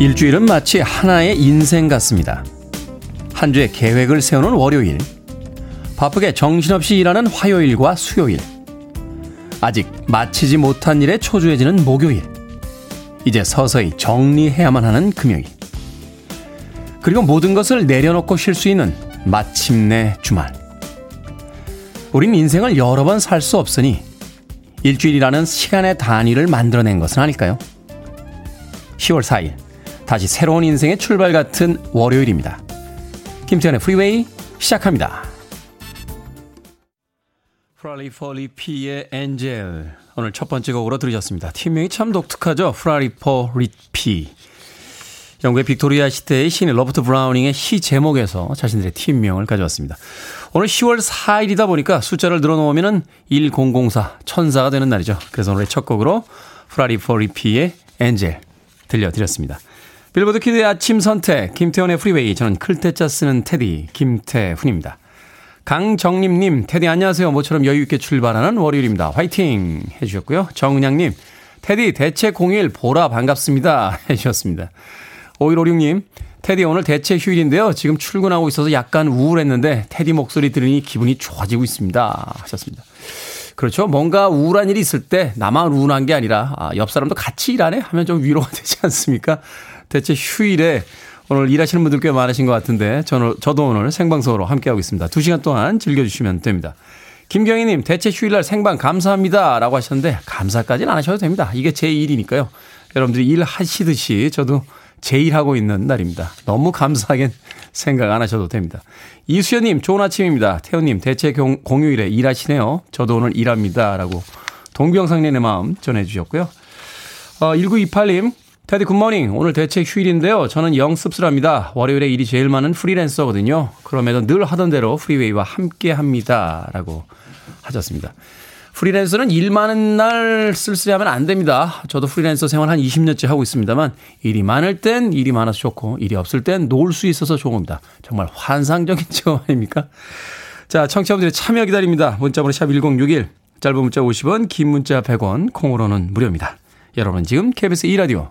일주일은 마치 하나의 인생 같습니다. 한 주의 계획을 세우는 월요일, 바쁘게 정신없이 일하는 화요일과 수요일, 아직 마치지 못한 일에 초조해지는 목요일, 이제 서서히 정리해야만 하는 금요일, 그리고 모든 것을 내려놓고 쉴 수 있는 마침내 주말. 우린 인생을 여러 번 살 수 없으니 일주일이라는 시간의 단위를 만들어낸 것은 아닐까요? 10월 4일. 다시 새로운 인생의 출발 같은 월요일입니다. 김태훈의 프리웨이 시작합니다. Fra Lippo Lippi의 Angel 오늘 첫 번째 곡으로 들으셨습니다. 팀명이 참 독특하죠. Fra Lippo Lippi 영국의 빅토리아 시대의 시인 로버트 브라우닝의 시 제목에서 자신들의 팀명을 가져왔습니다. 오늘 10월 4일이다 보니까 숫자를 늘어놓으면 1004 천사가 되는 날이죠. 그래서 오늘의 첫 곡으로 Fra Lippo Lippi의 Angel 들려드렸습니다. 빌보드 Kid의 아침 선택, 김태훈의 프리웨이. 저는 클 태자 쓰는 테디, 김태훈입니다. 강정림님, 테디 안녕하세요. 모처럼 여유있게 출발하는 월요일입니다. 화이팅! 해주셨고요. 정은양님, 테디 대체 공휴일 보라 반갑습니다. 해주셨습니다. 5156님, 테디 오늘 대체 휴일인데요. 지금 출근하고 있어서 약간 우울했는데 테디 목소리 들으니 기분이 좋아지고 있습니다. 하셨습니다. 그렇죠. 뭔가 우울한 일이 있을 때 나만 우울한 게 아니라 아, 옆 사람도 같이 일하네 하면 좀 위로가 되지 않습니까? 대체 휴일에 오늘 일하시는 분들 꽤 많으신 것 같은데 저는 저도 오늘 생방송으로 함께하고 있습니다. 2시간 동안 즐겨주시면 됩니다. 김경희님 대체 휴일날 생방 감사합니다 라고 하셨는데 감사까지는 안 하셔도 됩니다. 이게 제 일이니까요. 여러분들이 일하시듯이 저도 제 일하고 있는 날입니다. 너무 감사하게 생각 안 하셔도 됩니다. 이수연님 좋은 아침입니다. 태훈님 대체 공휴일에 일하시네요. 저도 오늘 일합니다. 라고 동병상련의 마음 전해주셨고요. 어, 1928님 테디 good morning. 오늘 대체 휴일인데요. 저는 영 씁쓸합니다. 월요일에 일이 제일 많은 프리랜서거든요. 그럼에도 늘 하던 대로 프리웨이와 함께 합니다. 라고 하셨습니다. 프리랜서는 일 많은 날 쓸쓸해하면 안 됩니다. 저도 프리랜서 생활 한 20년째 하고 있습니다만 일이 많을 땐 일이 많아서 좋고 일이 없을 땐 놀 수 있어서 좋은 겁니다. 정말 환상적인 체험 아닙니까? 자, 청취자분들의 참여 기다립니다. 문자번호 샵 1061, 짧은 문자 50원, 긴 문자 100원, 콩으로는 무료입니다. 여러분 지금 KBS 2라디오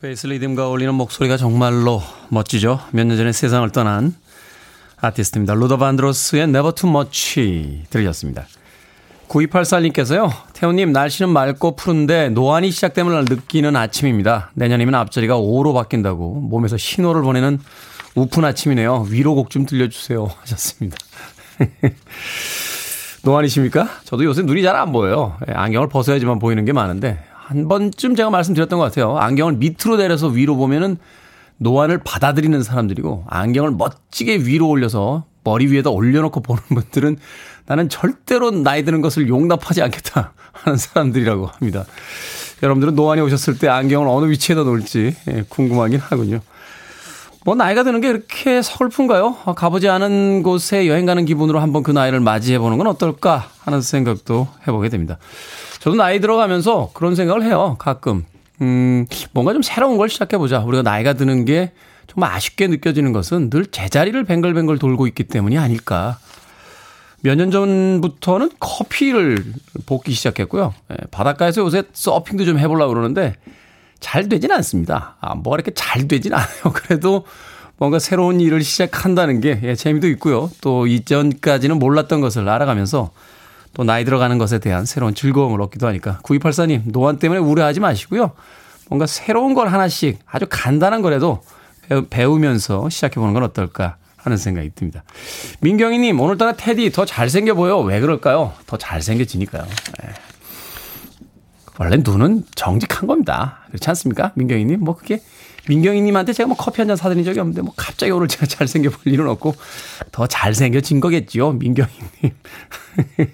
베이스 리듬과 어울리는 목소리가 정말로 멋지죠. 몇 년 전에 세상을 떠난 아티스트입니다. 루더 반드로스의 Never Too Much 들으셨습니다. 9284님께서요. 태훈님 날씨는 맑고 푸른데 노안이 시작됨을 느끼는 아침입니다. 내년이면 앞자리가 5로 바뀐다고 몸에서 신호를 보내는 우픈 아침이네요. 위로곡 좀 들려주세요 하셨습니다. 노안이십니까? 저도 요새 눈이 잘 안 보여요. 예, 안경을 벗어야지만 보이는 게 많은데 한 번쯤 제가 말씀드렸던 것 같아요. 안경을 밑으로 내려서 위로 보면은 노안을 받아들이는 사람들이고 안경을 멋지게 위로 올려서 머리 위에다 올려놓고 보는 분들은 나는 절대로 나이 드는 것을 용납하지 않겠다 하는 사람들이라고 합니다. 여러분들은 노안이 오셨을 때 안경을 어느 위치에다 놓을지 예, 궁금하긴 하군요. 뭐 나이가 드는 게 이렇게 서글픈가요? 가보지 않은 곳에 여행 가는 기분으로 한번 그 나이를 맞이해 보는 건 어떨까 하는 생각도 해보게 됩니다. 저도 나이 들어가면서 그런 생각을 해요. 가끔. 음, 뭔가 좀 새로운 걸 시작해 보자. 우리가 나이가 드는 게 정말 아쉽게 느껴지는 것은 늘 제자리를 뱅글뱅글 돌고 있기 때문이 아닐까. 몇 년 전부터는 커피를 볶기 시작했고요. 예, 바닷가에서 요새 서핑도 좀 해보려고 그러는데 잘 되진 않습니다. 아, 뭐가 이렇게 잘 되진 않아요. 그래도 뭔가 새로운 일을 시작한다는 게 예, 재미도 있고요. 또 이전까지는 몰랐던 것을 알아가면서 또 나이 들어가는 것에 대한 새로운 즐거움을 얻기도 하니까 9284님 노안 때문에 우려하지 마시고요. 뭔가 새로운 걸 하나씩 아주 간단한 거라도 배우면서 시작해보는 건 어떨까 하는 생각이 듭니다. 민경희님 오늘따라 테디 더 잘생겨 보여. 왜 그럴까요? 더 잘생겨지니까요. 네. 원래 눈은 정직한 겁니다. 그렇지 않습니까? 민경희님 뭐 그게 민경희님한테 제가 뭐 커피 한 잔 사드린 적이 없는데 뭐 갑자기 오늘 제가 잘생겨 볼 일은 없고 더 잘생겨진 거겠죠. 민경희님.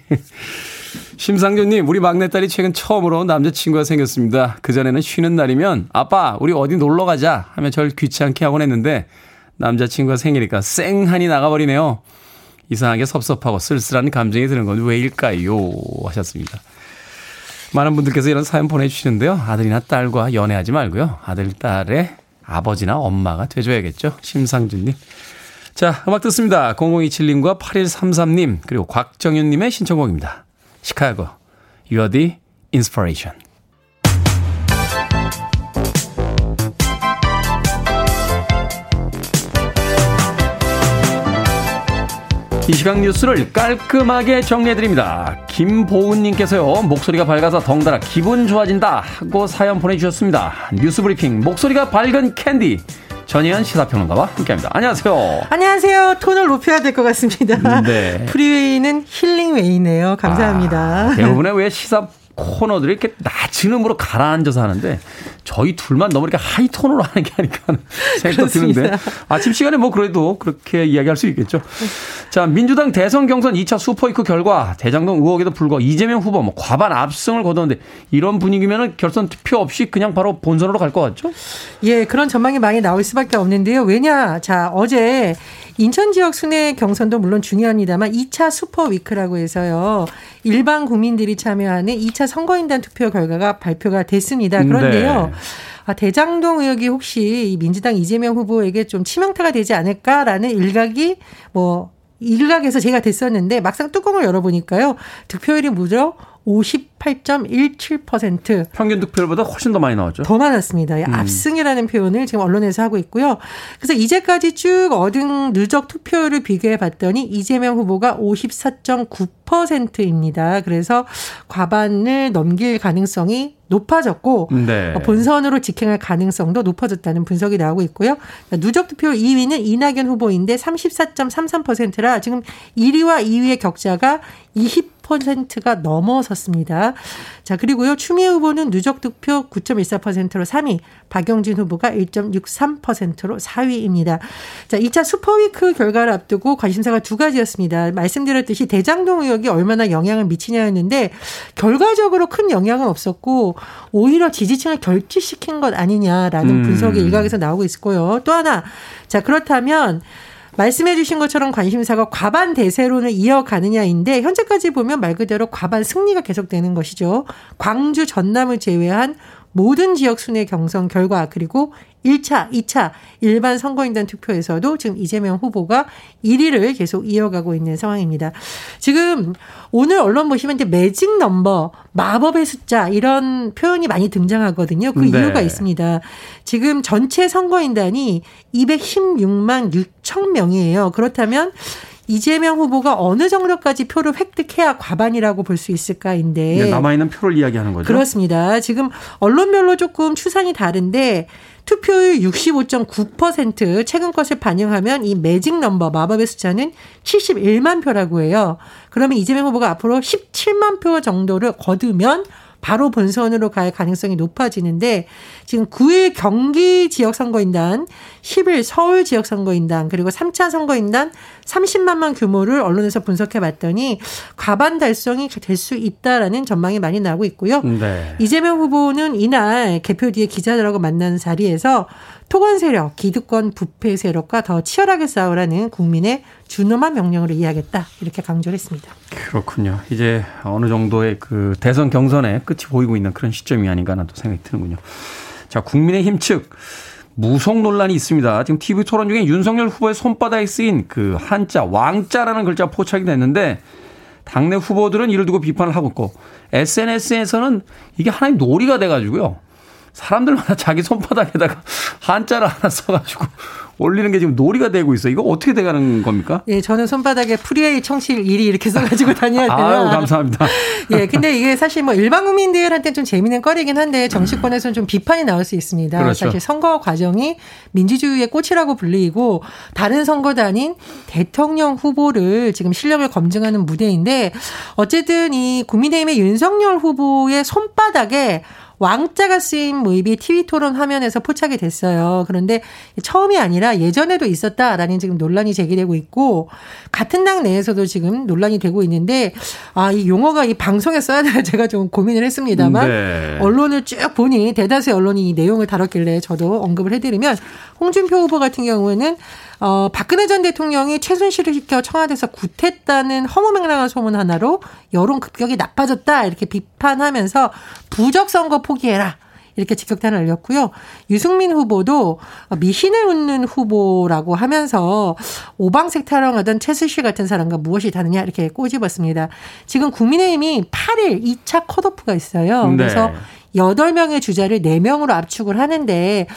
심상조님, 우리 막내딸이 최근 처음으로 남자친구가 생겼습니다. 그전에는 쉬는 날이면 아빠, 우리 어디 놀러 가자 하면 절 귀찮게 하곤 했는데 남자친구가 생기니까 쌩하니 나가버리네요. 이상하게 섭섭하고 쓸쓸한 감정이 드는 건 왜일까요? 하셨습니다. 많은 분들께서 이런 사연 보내주시는데요. 아들이나 딸과 연애하지 말고요. 아들, 딸의 아버지나 엄마가 돼줘야겠죠. 심상준님. 자, 음악 듣습니다. 0027님과 8133님, 그리고 곽정윤님의 신청곡입니다. 시카고, You're the Inspiration. 이 시각 뉴스를 깔끔하게 정리해드립니다. 김보은님께서요, 목소리가 밝아서 덩달아 기분 좋아진다 하고 사연 보내주셨습니다. 뉴스 브리핑, 목소리가 밝은 캔디. 전희연 시사평론가와 함께합니다. 안녕하세요. 안녕하세요. 톤을 높여야 될 것 같습니다. 네. 프리웨이는 힐링웨이네요. 감사합니다. 아, 대부분의 왜 시사 코너들이 이렇게 낮은 음으로 가라앉아서 하는데 저희 둘만 너무 이렇게 하이톤으로 하는 게 아닐까 하는 생각도 드는데 아침 시간에 뭐 그래도 그렇게 이야기할 수 있겠죠. 자 민주당 대선 경선 2차 슈퍼이크 결과 대장동 의혹에도 불구하고 이재명 후보 뭐 과반 압승을 거뒀는데 이런 분위기면은 결선 투표 없이 그냥 바로 본선으로 갈 것 같죠? 예 그런 전망이 많이 나올 수밖에 없는데요. 왜냐 자 어제 인천 지역 순회 경선도 물론 중요합니다만 2차 슈퍼 위크라고 해서요. 일반 국민들이 참여하는 2차 선거인단 투표 결과가 발표가 됐습니다. 그런데요. 네. 아, 대장동 의혹이 혹시 민주당 이재명 후보에게 좀 치명타가 되지 않을까라는 일각이 뭐 일각에서 제가 됐었는데 막상 뚜껑을 열어보니까요. 득표율이 무려 58.17%. 평균 득표율보다 훨씬 더 많이 나왔죠. 더 많았습니다. 음. 압승이라는 표현을 지금 언론에서 하고 있고요. 그래서 이제까지 쭉 얻은 누적 투표율을 비교해 봤더니 이재명 후보가 54.9%입니다. 그래서 과반을 넘길 가능성이 높아졌고 네. 본선으로 직행할 가능성도 높아졌다는 분석이 나오고 있고요. 누적 투표 2위는 이낙연 후보인데 34.33%라 지금 1위와 2위의 격차가 20 10%가 넘어섰습니다. 자, 그리고요. 추미애 후보는 누적 득표 9.14%로 3위, 박용진 후보가 1.63%로 4위입니다. 자, 2차 super week 결과를 앞두고 관심사가 두 가지였습니다. 말씀드렸듯이 대장동 의혹이 얼마나 영향을 미치냐였는데 결과적으로 큰 영향은 없었고 오히려 지지층을 결집시킨 것 아니냐라는 음. 분석이 일각에서 나오고 있고요. 또 하나 자, 그렇다면 말씀해 주신 것처럼 관심사가 과반 대세론을 이어가느냐인데 현재까지 보면 말 그대로 과반 승리가 계속되는 것이죠. 광주 전남을 제외한 모든 지역 순회 경선 결과 그리고 1차, 2차 일반 선거인단 투표에서도 지금 이재명 후보가 1위를 계속 이어가고 있는 상황입니다. 지금 오늘 언론 보시면 이제 매직 넘버, 마법의 숫자 이런 표현이 많이 등장하거든요. 그 네. 이유가 있습니다. 지금 전체 선거인단이 216만 6천 명이에요. 그렇다면 이재명 후보가 어느 정도까지 표를 획득해야 과반이라고 볼 수 있을까인데 네, 남아있는 표를 이야기하는 거죠. 그렇습니다. 지금 언론별로 조금 추산이 다른데 투표율 65.9% 최근 것을 반영하면 이 매직 넘버 마법의 숫자는 71만 표라고 해요. 그러면 이재명 후보가 앞으로 17만 표 정도를 거두면 바로 본선으로 갈 가능성이 높아지는데 지금 9일 경기 지역 선거인단, 10일 서울 지역 선거인단, 그리고 3차 선거인단 30만만 규모를 언론에서 분석해 봤더니 과반 달성이 될 수 있다라는 전망이 많이 나오고 있고요. 네. 이재명 후보는 이날 개표 뒤에 기자들하고 만나는 자리에서 토건 세력, 기득권 부패 세력과 더 치열하게 싸우라는 국민의 준엄한 명령으로 이해하겠다 이렇게 강조를 했습니다. 그렇군요. 이제 어느 정도의 그 대선 경선의 끝이 보이고 있는 그런 시점이 아닌가 나도 생각이 드는군요. 자, 국민의힘 측 무속 논란이 있습니다. 지금 TV 토론 중에 윤석열 후보의 손바닥에 쓰인 그 한자 왕자라는 글자가 포착이 됐는데 당내 후보들은 이를 두고 비판을 하고 있고 SNS에서는 이게 하나의 놀이가 돼가지고요. 사람들마다 자기 손바닥에다가 한자를 하나 써가지고 올리는 게 지금 놀이가 되고 있어. 이거 어떻게 돼가는 겁니까? 예, 저는 손바닥에 프리웨이 청취율 1위 이렇게 써가지고 다녀야 되나. 아유, 감사합니다. 예, 근데 이게 사실 뭐 일반 국민들한테 좀 재미있는 거리긴 한데 정치권에서는 좀 비판이 나올 수 있습니다. 그렇죠. 사실 선거 과정이 민주주의의 꽃이라고 불리고 다른 선거도 아닌 대통령 후보를 지금 실력을 검증하는 무대인데 어쨌든 이 국민의힘의 윤석열 후보의 손바닥에 왕자가 쓰인 모습이 TV 토론 화면에서 포착이 됐어요. 그런데 처음이 아니라 예전에도 있었다라는 지금 논란이 제기되고 있고 같은 당 내에서도 지금 논란이 되고 있는데 아, 이 용어가 이 방송에 써야 되나 제가 좀 고민을 했습니다만 네. 언론을 쭉 보니 대다수의 언론이 이 내용을 다뤘길래 저도 언급을 해드리면 홍준표 후보 같은 경우에는 어, 박근혜 전 대통령이 최순실을 시켜 청와대에서 굿했다는 허무맹랑한 소문 하나로 여론 급격히 나빠졌다 이렇게 비판하면서 부적 선거 포기해라. 이렇게 직격탄을 날렸고요. 유승민 후보도 미신을 웃는 후보라고 하면서 오방색 타령하던 최수실 같은 사람과 무엇이 다르냐 이렇게 꼬집었습니다. 지금 국민의힘이 8일 2차 컷오프가 있어요. 그래서 네. 8명의 주자를 4명으로 압축을 하는데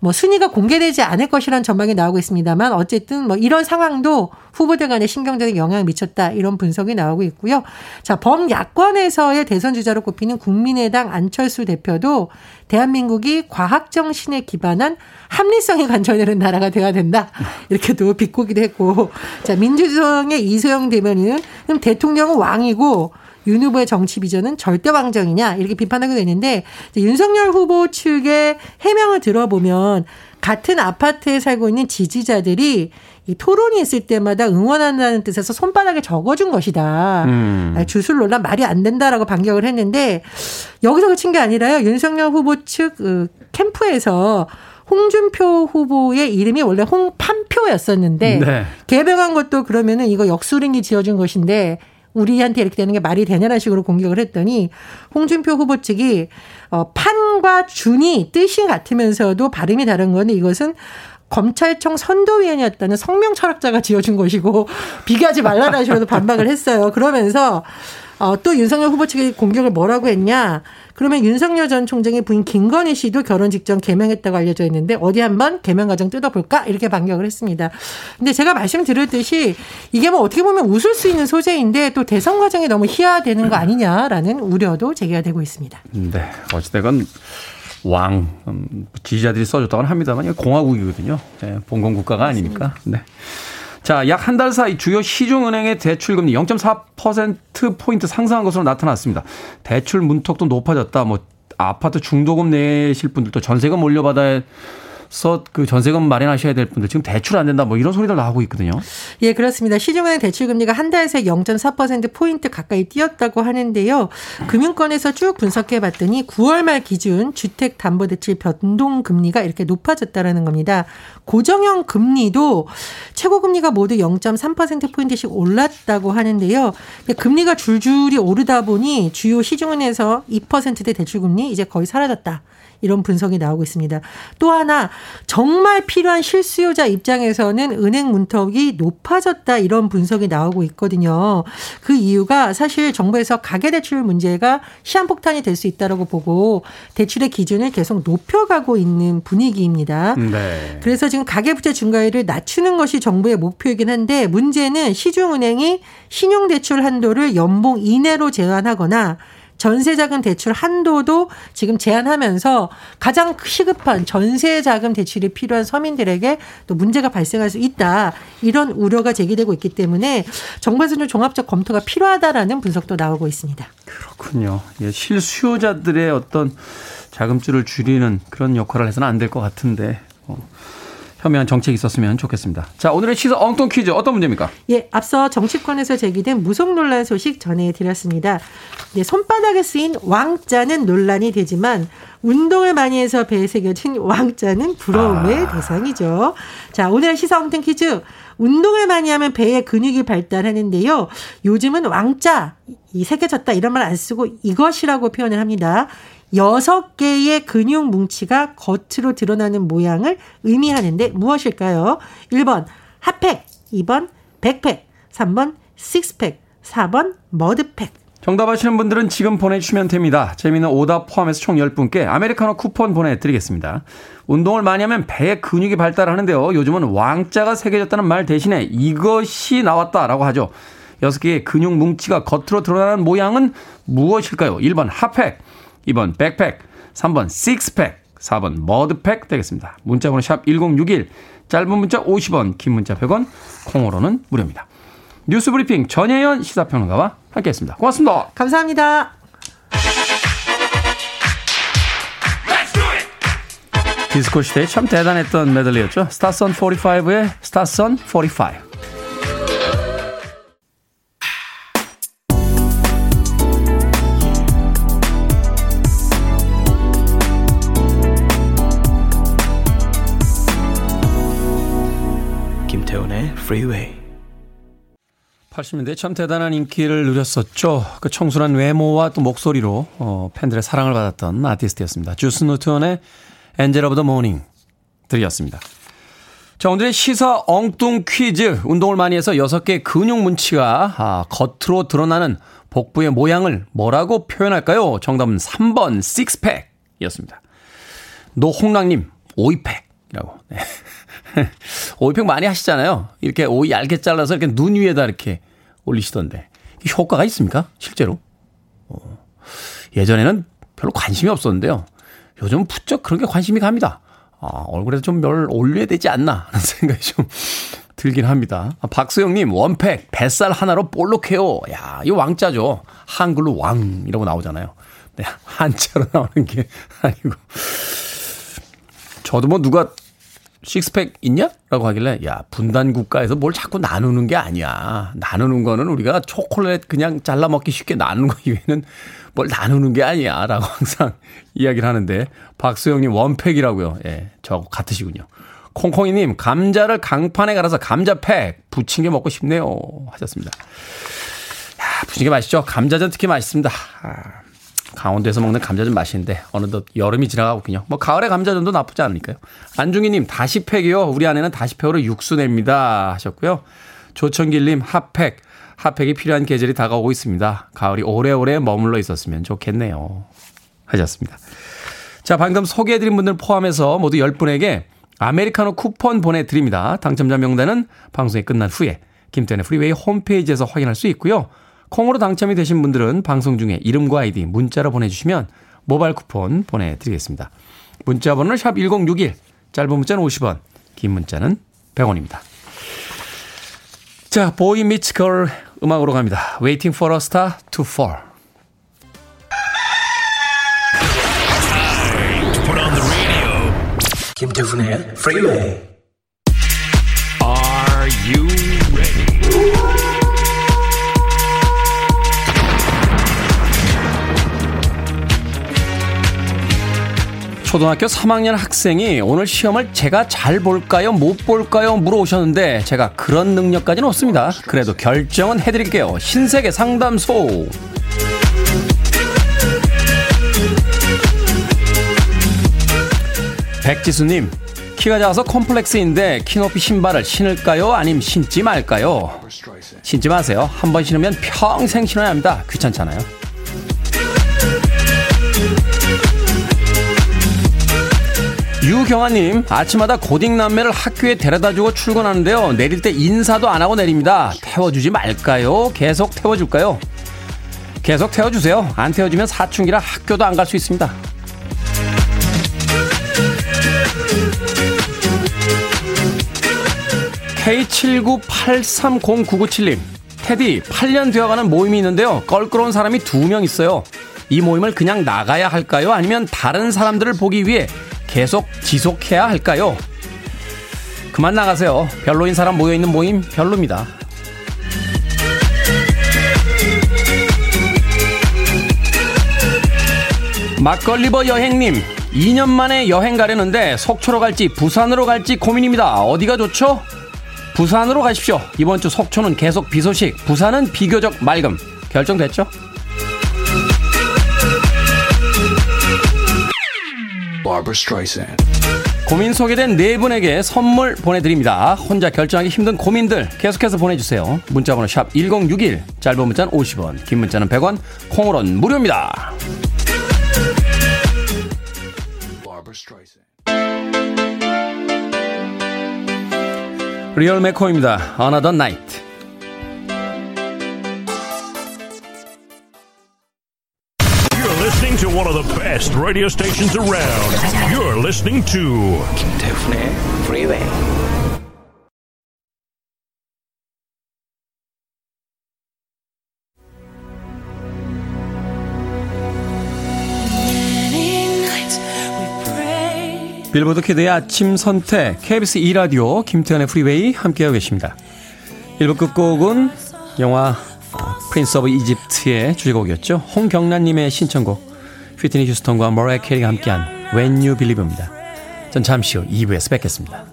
뭐 순위가 공개되지 않을 것이라는 전망이 나오고 있습니다만 어쨌든 뭐 이런 상황도 후보들 간에 신경적인 영향을 미쳤다 이런 분석이 나오고 있고요. 자, 범야권에서의 대선 주자로 꼽히는 국민의당 안철수 대표도 대한민국이 과학 정신에 기반한 합리성이 관철되는 나라가 되어야 된다. 이렇게도 비꼬기도 했고. 자, 민주당의 이소영 대변인은 그럼 대통령은 왕이고 윤 후보의 정치 비전은 절대 왕정이냐 이렇게 비판하기도 했는데 윤석열 후보 측의 해명을 들어보면 같은 아파트에 살고 있는 지지자들이 이 토론이 있을 때마다 응원한다는 뜻에서 손바닥에 적어준 것이다. 음. 주술 논란 말이 안 된다라고 반격을 했는데 여기서 그친 게 아니라요. 윤석열 후보 측그 캠프에서 홍준표 후보의 이름이 원래 홍판표였었는데 네. 개명한 것도 그러면은 이거 역술인이 지어준 것인데 우리한테 이렇게 되는 게 말이 되냐는 식으로 공격을 했더니 홍준표 후보 측이 어 판과 준이 뜻이 같으면서도 발음이 다른 건데 이것은 검찰청 선도위원이었다는 성명 철학자가 지어준 것이고 비교하지 말라는 식으로 반박을 했어요. 그러면서 어, 또 윤석열 후보 측이 공격을 뭐라고 했냐? 그러면 윤석열 전 총장의 부인 김건희 씨도 결혼 직전 개명했다고 알려져 있는데 어디 한번 개명 과정 뜯어볼까? 이렇게 반격을 했습니다. 근데 제가 말씀드렸듯이 이게 뭐 어떻게 보면 웃을 수 있는 소재인데 또 대선 과정이 너무 희화되는 거 아니냐라는 우려도 제기가 되고 있습니다. 네. 어찌되건 왕 음, 지지자들이 써줬다고는 합니다만 공화국이거든요. 네, 봉건 국가가 아니니까. 네. 자, 약 한 달 사이 주요 시중은행의 대출금리 0.4%포인트 상승한 것으로 나타났습니다. 대출 문턱도 높아졌다. 뭐, 아파트 중도금 내실 분들도 전세금 올려받아야 그 전세금 마련하셔야 될 분들 지금 대출 안 된다 뭐 이런 소리들 나오고 있거든요. 예, 그렇습니다. 시중은행 대출 금리가 한 달 새 0.4% 포인트 가까이 뛰었다고 하는데요. 금융권에서 쭉 분석해 봤더니 9월 말 기준 주택 담보 대출 변동 금리가 이렇게 높아졌다라는 겁니다. 고정형 금리도 최고 금리가 모두 0.3% 포인트씩 올랐다고 하는데요. 금리가 줄줄이 오르다 보니 주요 시중은행에서 2%대 대출 금리 이제 거의 사라졌다. 이런 분석이 나오고 있습니다. 또 하나 정말 필요한 실수요자 입장에서는 은행 문턱이 높아졌다 이런 분석이 나오고 있거든요. 그 이유가 사실 정부에서 가계대출 문제가 시한폭탄이 될 수 있다라고 보고 대출의 기준을 계속 높여가고 있는 분위기입니다. 네. 그래서 지금 가계부채 증가율을 낮추는 것이 정부의 목표이긴 한데 문제는 시중은행이 신용대출 한도를 연봉 이내로 제한하거나 전세자금 대출 한도도 지금 제한하면서 가장 시급한 전세자금 대출이 필요한 서민들에게 또 문제가 발생할 수 있다. 이런 우려가 제기되고 있기 때문에 정부에서 좀 종합적 검토가 필요하다라는 분석도 나오고 있습니다. 그렇군요. 예, 실수요자들의 어떤 자금줄을 줄이는 그런 역할을 해서는 안 될 것 같은데. 어. 현명한 정책이 있었으면 좋겠습니다. 자, 오늘의 시사 엉뚱 퀴즈 어떤 문제입니까? 예, 앞서 정치권에서 제기된 무속 논란 소식 전해드렸습니다. 네, 손바닥에 쓰인 왕자는 논란이 되지만 운동을 많이 해서 배에 새겨진 왕자는 부러움의 아. 대상이죠. 자, 오늘의 시사 엉뚱 퀴즈. 운동을 많이 하면 배에 근육이 발달하는데요. 요즘은 왕자, 이 새겨졌다 이런 말 안 쓰고 이것이라고 표현을 합니다. 여섯 개의 근육 뭉치가 겉으로 드러나는 모양을 의미하는데 무엇일까요? 1번 핫팩, 2번 백팩, 3번 식스팩, 4번 머드팩. 정답 아시는 분들은 지금 보내주시면 됩니다. 재미있는 오답 포함해서 총 10분께 아메리카노 쿠폰 보내드리겠습니다. 운동을 많이 하면 배에 근육이 발달하는데요. 요즘은 왕자가 새겨졌다는 말 대신에 이것이 나왔다라고 하죠. 6개의 근육 뭉치가 겉으로 드러나는 모양은 무엇일까요? 1번 핫팩, 2번 백팩, 3번 식스팩, 4번 머드팩 되겠습니다. 문자번호 샵 1061, 짧은 문자 50원, 긴 문자 100원, 콩으로는 무료입니다. 뉴스 브리핑 전혜연 시사평론가와 함께했습니다. 고맙습니다. 감사합니다. 디스코 시대에 참 대단했던 메들리였죠. 스타선 45의 스타선 45. Freeway. 80년대 참 대단한 인기를 누렸었죠. 그 청순한 외모와 또 목소리로 어, 팬들의 사랑을 받았던 아티스트였습니다. 주스 노트원의 Angel of the Morning 들으셨습니다. 자, 오늘의 시사 엉뚱 퀴즈. 운동을 많이 해서 6개의 근육 뭉치가 아, 겉으로 드러나는 복부의 모양을 뭐라고 표현할까요? 정답은 3번 식스팩이었습니다. 노홍랑님 오이팩이라고. 네. 오이팩 많이 하시잖아요. 이렇게 오이 얇게 잘라서 이렇게 눈 위에다 이렇게 올리시던데. 효과가 있습니까? 실제로? 어. 예전에는 별로 관심이 없었는데요. 요즘 부쩍 그런 게 관심이 갑니다. 아, 얼굴에 좀별 올려야 되지 않나 하는 생각이 좀 들긴 합니다. 아, 박수영님, 원팩, 뱃살 하나로 볼록해요. 야, 이 왕자죠. 한글로 왕, 이라고 나오잖아요. 네, 한자로 나오는 게 아니고. 저도 뭐 누가 식스팩 있냐? 라고 하길래, 야, 분단 국가에서 뭘 자꾸 나누는 게 아니야. 나누는 거는 우리가 초콜릿 그냥 잘라 먹기 쉽게 나누는 거 이외에는 뭘 나누는 게 아니야. 라고 항상 이야기를 하는데, 박수영님 원팩이라고요. 예, 저하고 같으시군요. 콩콩이님, 감자를 강판에 갈아서 감자팩, 부침개 먹고 싶네요. 하셨습니다. 야, 부침개 맛있죠? 감자전 특히 맛있습니다. 아. 강원도에서 먹는 감자전 맛있는데 어느덧 여름이 지나가고군요. 뭐 가을에 감자전도 나쁘지 않으니까요. 안중희님 다시 팩이요. 우리 아내는 다시 팩으로 육수 냅니다 하셨고요. 조천길님 핫팩 핫팩이 필요한 계절이 다가오고 있습니다. 가을이 오래오래 머물러 있었으면 좋겠네요. 하셨습니다. 자 방금 소개해드린 분들 포함해서 모두 10분에게 아메리카노 쿠폰 보내드립니다. 당첨자 명단은 방송이 끝난 후에 김태훈의 프리웨이 홈페이지에서 확인할 수 있고요. 콩으로 당첨이 되신 분들은 방송 중에 이름과 아이디 문자로 보내주시면 모바일 쿠폰 보내드리겠습니다. 문자 번호는 샵 1061, 짧은 문자는 50원, 긴 문자는 100원입니다. 자, 보이 미츠 걸 음악으로 갑니다. Waiting for a star to fall. 김태훈의 Freeway. Are you 초등학교 3학년 학생이 오늘 시험을 제가 잘 볼까요? 못 볼까요? 물어오셨는데 제가 그런 능력까지는 없습니다. 그래도 결정은 해드릴게요. 신세계 상담소. 백지수님, 키가 작아서 컴플렉스인데 키 높이 신발을 신을까요? 아님 신지 말까요? 신지 마세요. 한 번 신으면 평생 신어야 합니다. 귀찮잖아요. 유경아님, 아침마다 고딩 남매를 학교에 데려다 주고 출근하는데요. 내릴 때 인사도 안 하고 내립니다. 태워주지 말까요? 계속 태워줄까요? 계속 태워주세요. 안 태워주면 사춘기라 학교도 안 갈 수 있습니다. K798309997님, 테디, 8년 되어가는 모임이 있는데요. 껄끄러운 사람이 두 명 있어요. 이 모임을 그냥 나가야 할까요? 아니면 다른 사람들을 보기 위해 계속 지속해야 할까요? 그만 나가세요. 별로인 사람 모여있는 모임 별로입니다. 막걸리버 여행님, 2년 만에 여행 가려는데 속초로 갈지 부산으로 갈지 고민입니다. 어디가 좋죠? 부산으로 가십시오. 이번 주 속초는 계속 비 소식, 부산은 비교적 맑음. 결정됐죠? Barbara Streisand. 고민 소개된 네 분에게 선물 보내드립니다. 혼자 결정하기 힘든 고민들 계속해서 보내주세요. 문자번호 샵 1061, 짧은 문자는 50원, 긴 문자는 100원, 콩으로는 무료입니다. 리얼 메코입니다. Another Night. Best radio stations around. You're listening to 김태훈의 Freeway. Billboard Kid의 아침 선택 KBS 2라디오 김태훈의 Freeway 함께하고 계십니다. 1부 끝곡은 영화 Prince of Egypt의 주제곡이었죠. 홍경란님의 신청곡 휘트니 휴스턴과 머라이 캐리가 함께한 When You Believe입니다. 전 잠시 후 2부에서 뵙겠습니다.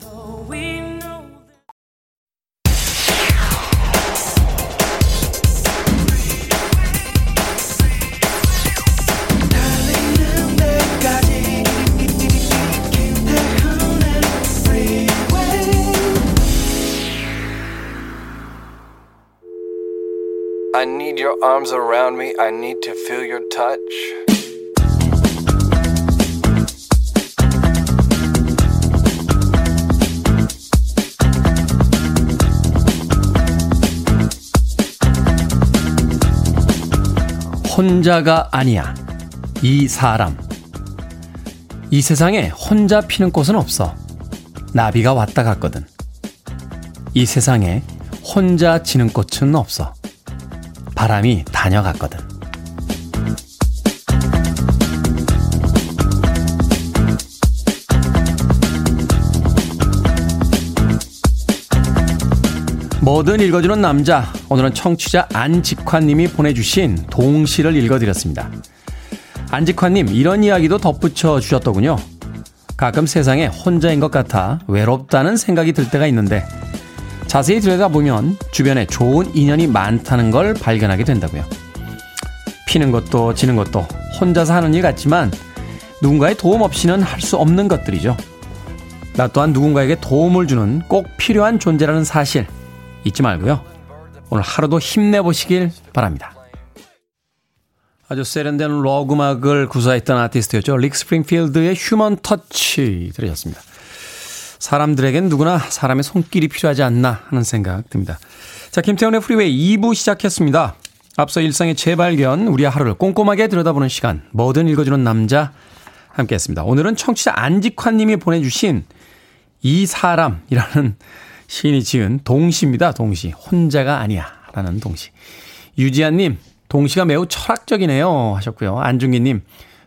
혼자가 아니야. 이 사람. 이 세상에 혼자 피는 꽃은 없어. 나비가 왔다 갔거든. 이 세상에 혼자 지는 꽃은 없어. 바람이 다녀갔거든. 뭐든 읽어주는 남자. 오늘은 청취자 안직환님이 보내주신 동시를 읽어드렸습니다. 안직환님, 이런 이야기도 덧붙여 주셨더군요. 가끔 세상에 혼자인 것 같아 외롭다는 생각이 들 때가 있는데 자세히 들여다보면 주변에 좋은 인연이 많다는 걸 발견하게 된다고요. 피는 것도 지는 것도 혼자서 하는 일 같지만 누군가의 도움 없이는 할 수 없는 것들이죠. 나 또한 누군가에게 도움을 주는 꼭 필요한 존재라는 사실 잊지 말고요. 오늘 하루도 힘내보시길 바랍니다. 아주 세련된 록 음악을 구사했던 아티스트였죠. 릭 스프링필드의 Human Touch 들으셨습니다. 사람들에겐 누구나 사람의 손길이 필요하지 않나 하는 생각 듭니다. 자, 김태훈의 Freeway 2부 시작했습니다. 앞서 일상의 재발견, 우리의 하루를 꼼꼼하게 들여다보는 시간, 뭐든 읽어주는 남자 함께 했습니다. 오늘은 청취자 안직환 님이 보내주신 이 사람이라는 시인이 지은 동시입니다. 동시. 혼자가 아니야. 라는 동시. 유지아님, 동시가 매우 철학적이네요. 하셨고요. 안중기님,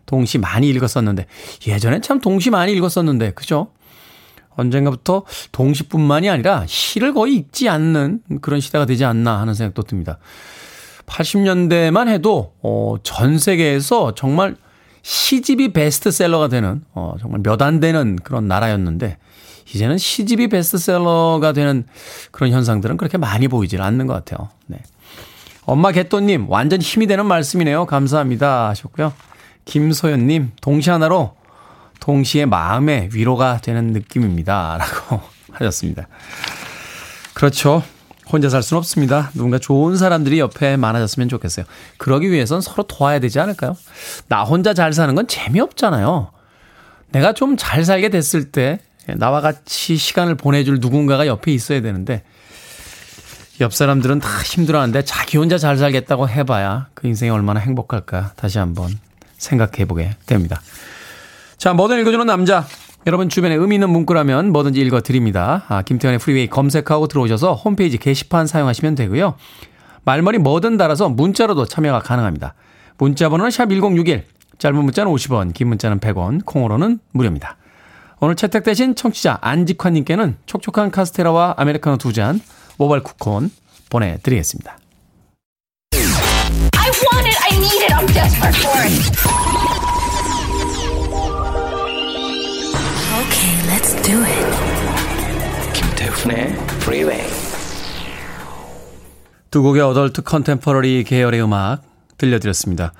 동시 많이 읽었었는데, 예전엔 참 동시 많이 읽었었는데, 그죠? 언젠가부터 동시뿐만이 아니라 시를 거의 읽지 않는 그런 시대가 되지 않나 하는 생각도 듭니다. 80년대만 해도 어, 전 세계에서 정말 시집이 베스트셀러가 되는 어, 정말 몇 안 되는 그런 나라였는데 이제는 시집이 베스트셀러가 되는 그런 현상들은 그렇게 많이 보이질 않는 것 같아요. 네. 엄마 개또님 완전 힘이 되는 말씀이네요. 감사합니다 하셨고요. 김소연님 동시 하나로 동시에 마음의 위로가 되는 느낌입니다. 라고 하셨습니다. 그렇죠. 혼자 살 수는 없습니다. 누군가 좋은 사람들이 옆에 많아졌으면 좋겠어요. 그러기 위해선 서로 도와야 되지 않을까요? 나 혼자 잘 사는 건 재미없잖아요. 내가 좀 잘 살게 됐을 때 나와 같이 시간을 보내줄 누군가가 옆에 있어야 되는데 옆 사람들은 다 힘들어하는데 자기 혼자 잘 살겠다고 해봐야 그 인생이 얼마나 행복할까 다시 한번 생각해 보게 됩니다. 자, 뭐든 읽어주는 남자. 여러분 주변에 의미 있는 문구라면 뭐든지 읽어드립니다. 아, 김태현의 프리웨이 검색하고 들어오셔서 홈페이지 게시판 사용하시면 되고요. 말머리 뭐든 달아서 문자로도 참여가 가능합니다. 문자 번호는 샵 1061, 짧은 문자는 50원, 긴 문자는 100원, 콩으로는 무료입니다. 오늘 채택되신 청취자 안직환님께는 촉촉한 카스테라와 아메리카노 두 잔, 모바일 쿠폰 보내드리겠습니다. I want it, I need it, I'm desperate for it. Let's do it. 김태훈의 Freeway. 두 곡의 adult contemporary 계열의 음악 들려드렸습니다.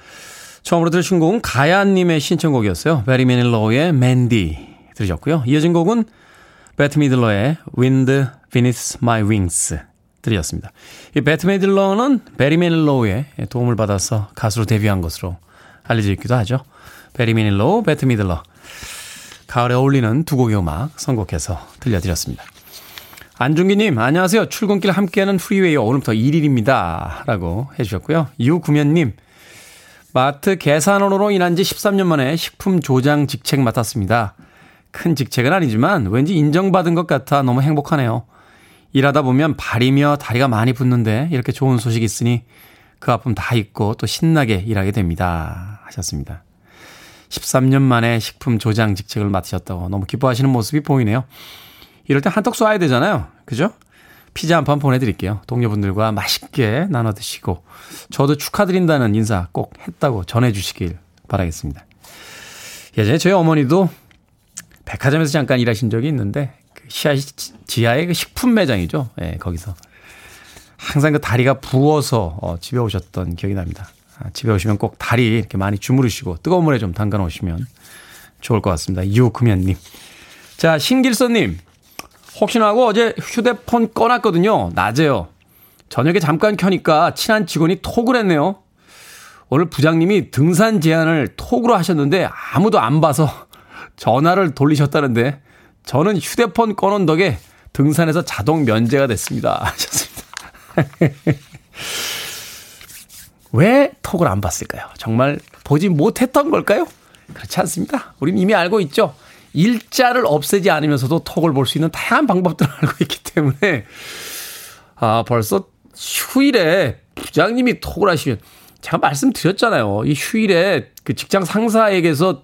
처음으로 들으신 곡은 가야님의 신청곡이었어요. 배리 매닐로의 Mandy 들으셨고요. 이어진 곡은 벳 미들러의 Wind Beneath My Wings 들으셨습니다. 이 벳 미들러는 배리 매닐로의 도움을 받아서 가수로 데뷔한 것으로 알려져 있기도 하죠. 배리 매닐로, 벳 미들러. 가을에 어울리는 두 곡의 음악 선곡해서 들려드렸습니다. 안중기님, 안녕하세요. 출근길 함께하는 Freeway 오늘부터 1일입니다. 라고 해주셨고요. 유구면님, 마트 계산원으로 일한 지 13년 만에 식품 조장 직책 맡았습니다. 큰 직책은 아니지만 왠지 인정받은 것 같아 너무 행복하네요. 일하다 보면 발이며 다리가 많이 붓는데 이렇게 좋은 소식이 있으니 그 아픔 다 잊고 또 신나게 일하게 됩니다. 하셨습니다. 13년 만에 식품 조장 직책을 맡으셨다고 너무 기뻐하시는 모습이 보이네요. 이럴 때 한턱 쏴야 되잖아요. 그죠? 피자 한 판 보내드릴게요. 동료분들과 맛있게 나눠 드시고 저도 축하드린다는 인사 꼭 했다고 전해주시길 바라겠습니다. 예전에 저희 어머니도 백화점에서 잠깐 일하신 적이 있는데 그 시아 지하의 그 식품 매장이죠. 예, 네, 거기서 항상 그 다리가 부어서 어, 집에 오셨던 기억이 납니다. 아, 집에 오시면 꼭 다리 이렇게 많이 주무르시고 뜨거운 물에 좀 담가 놓으시면 좋을 것 같습니다. 유금현님. 자, 신길선님. 혹시나 하고 어제 휴대폰 꺼놨거든요. 낮에요. 저녁에 잠깐 켜니까 친한 직원이 톡을 했네요. 오늘 부장님이 등산 제안을 톡으로 하셨는데 아무도 안 봐서 전화를 돌리셨다는데 저는 휴대폰 꺼놓은 덕에 등산에서 자동 면제가 됐습니다. 하셨습니다. 왜 톡을 안 봤을까요? 정말 보지 못했던 걸까요? 그렇지 않습니다. 우린 이미 알고 있죠. 일자를 없애지 않으면서도 톡을 볼 수 있는 다양한 방법들을 알고 있기 때문에 아 벌써 휴일에 부장님이 톡을 하시면 제가 말씀드렸잖아요. 이 휴일에 그 직장 상사에게서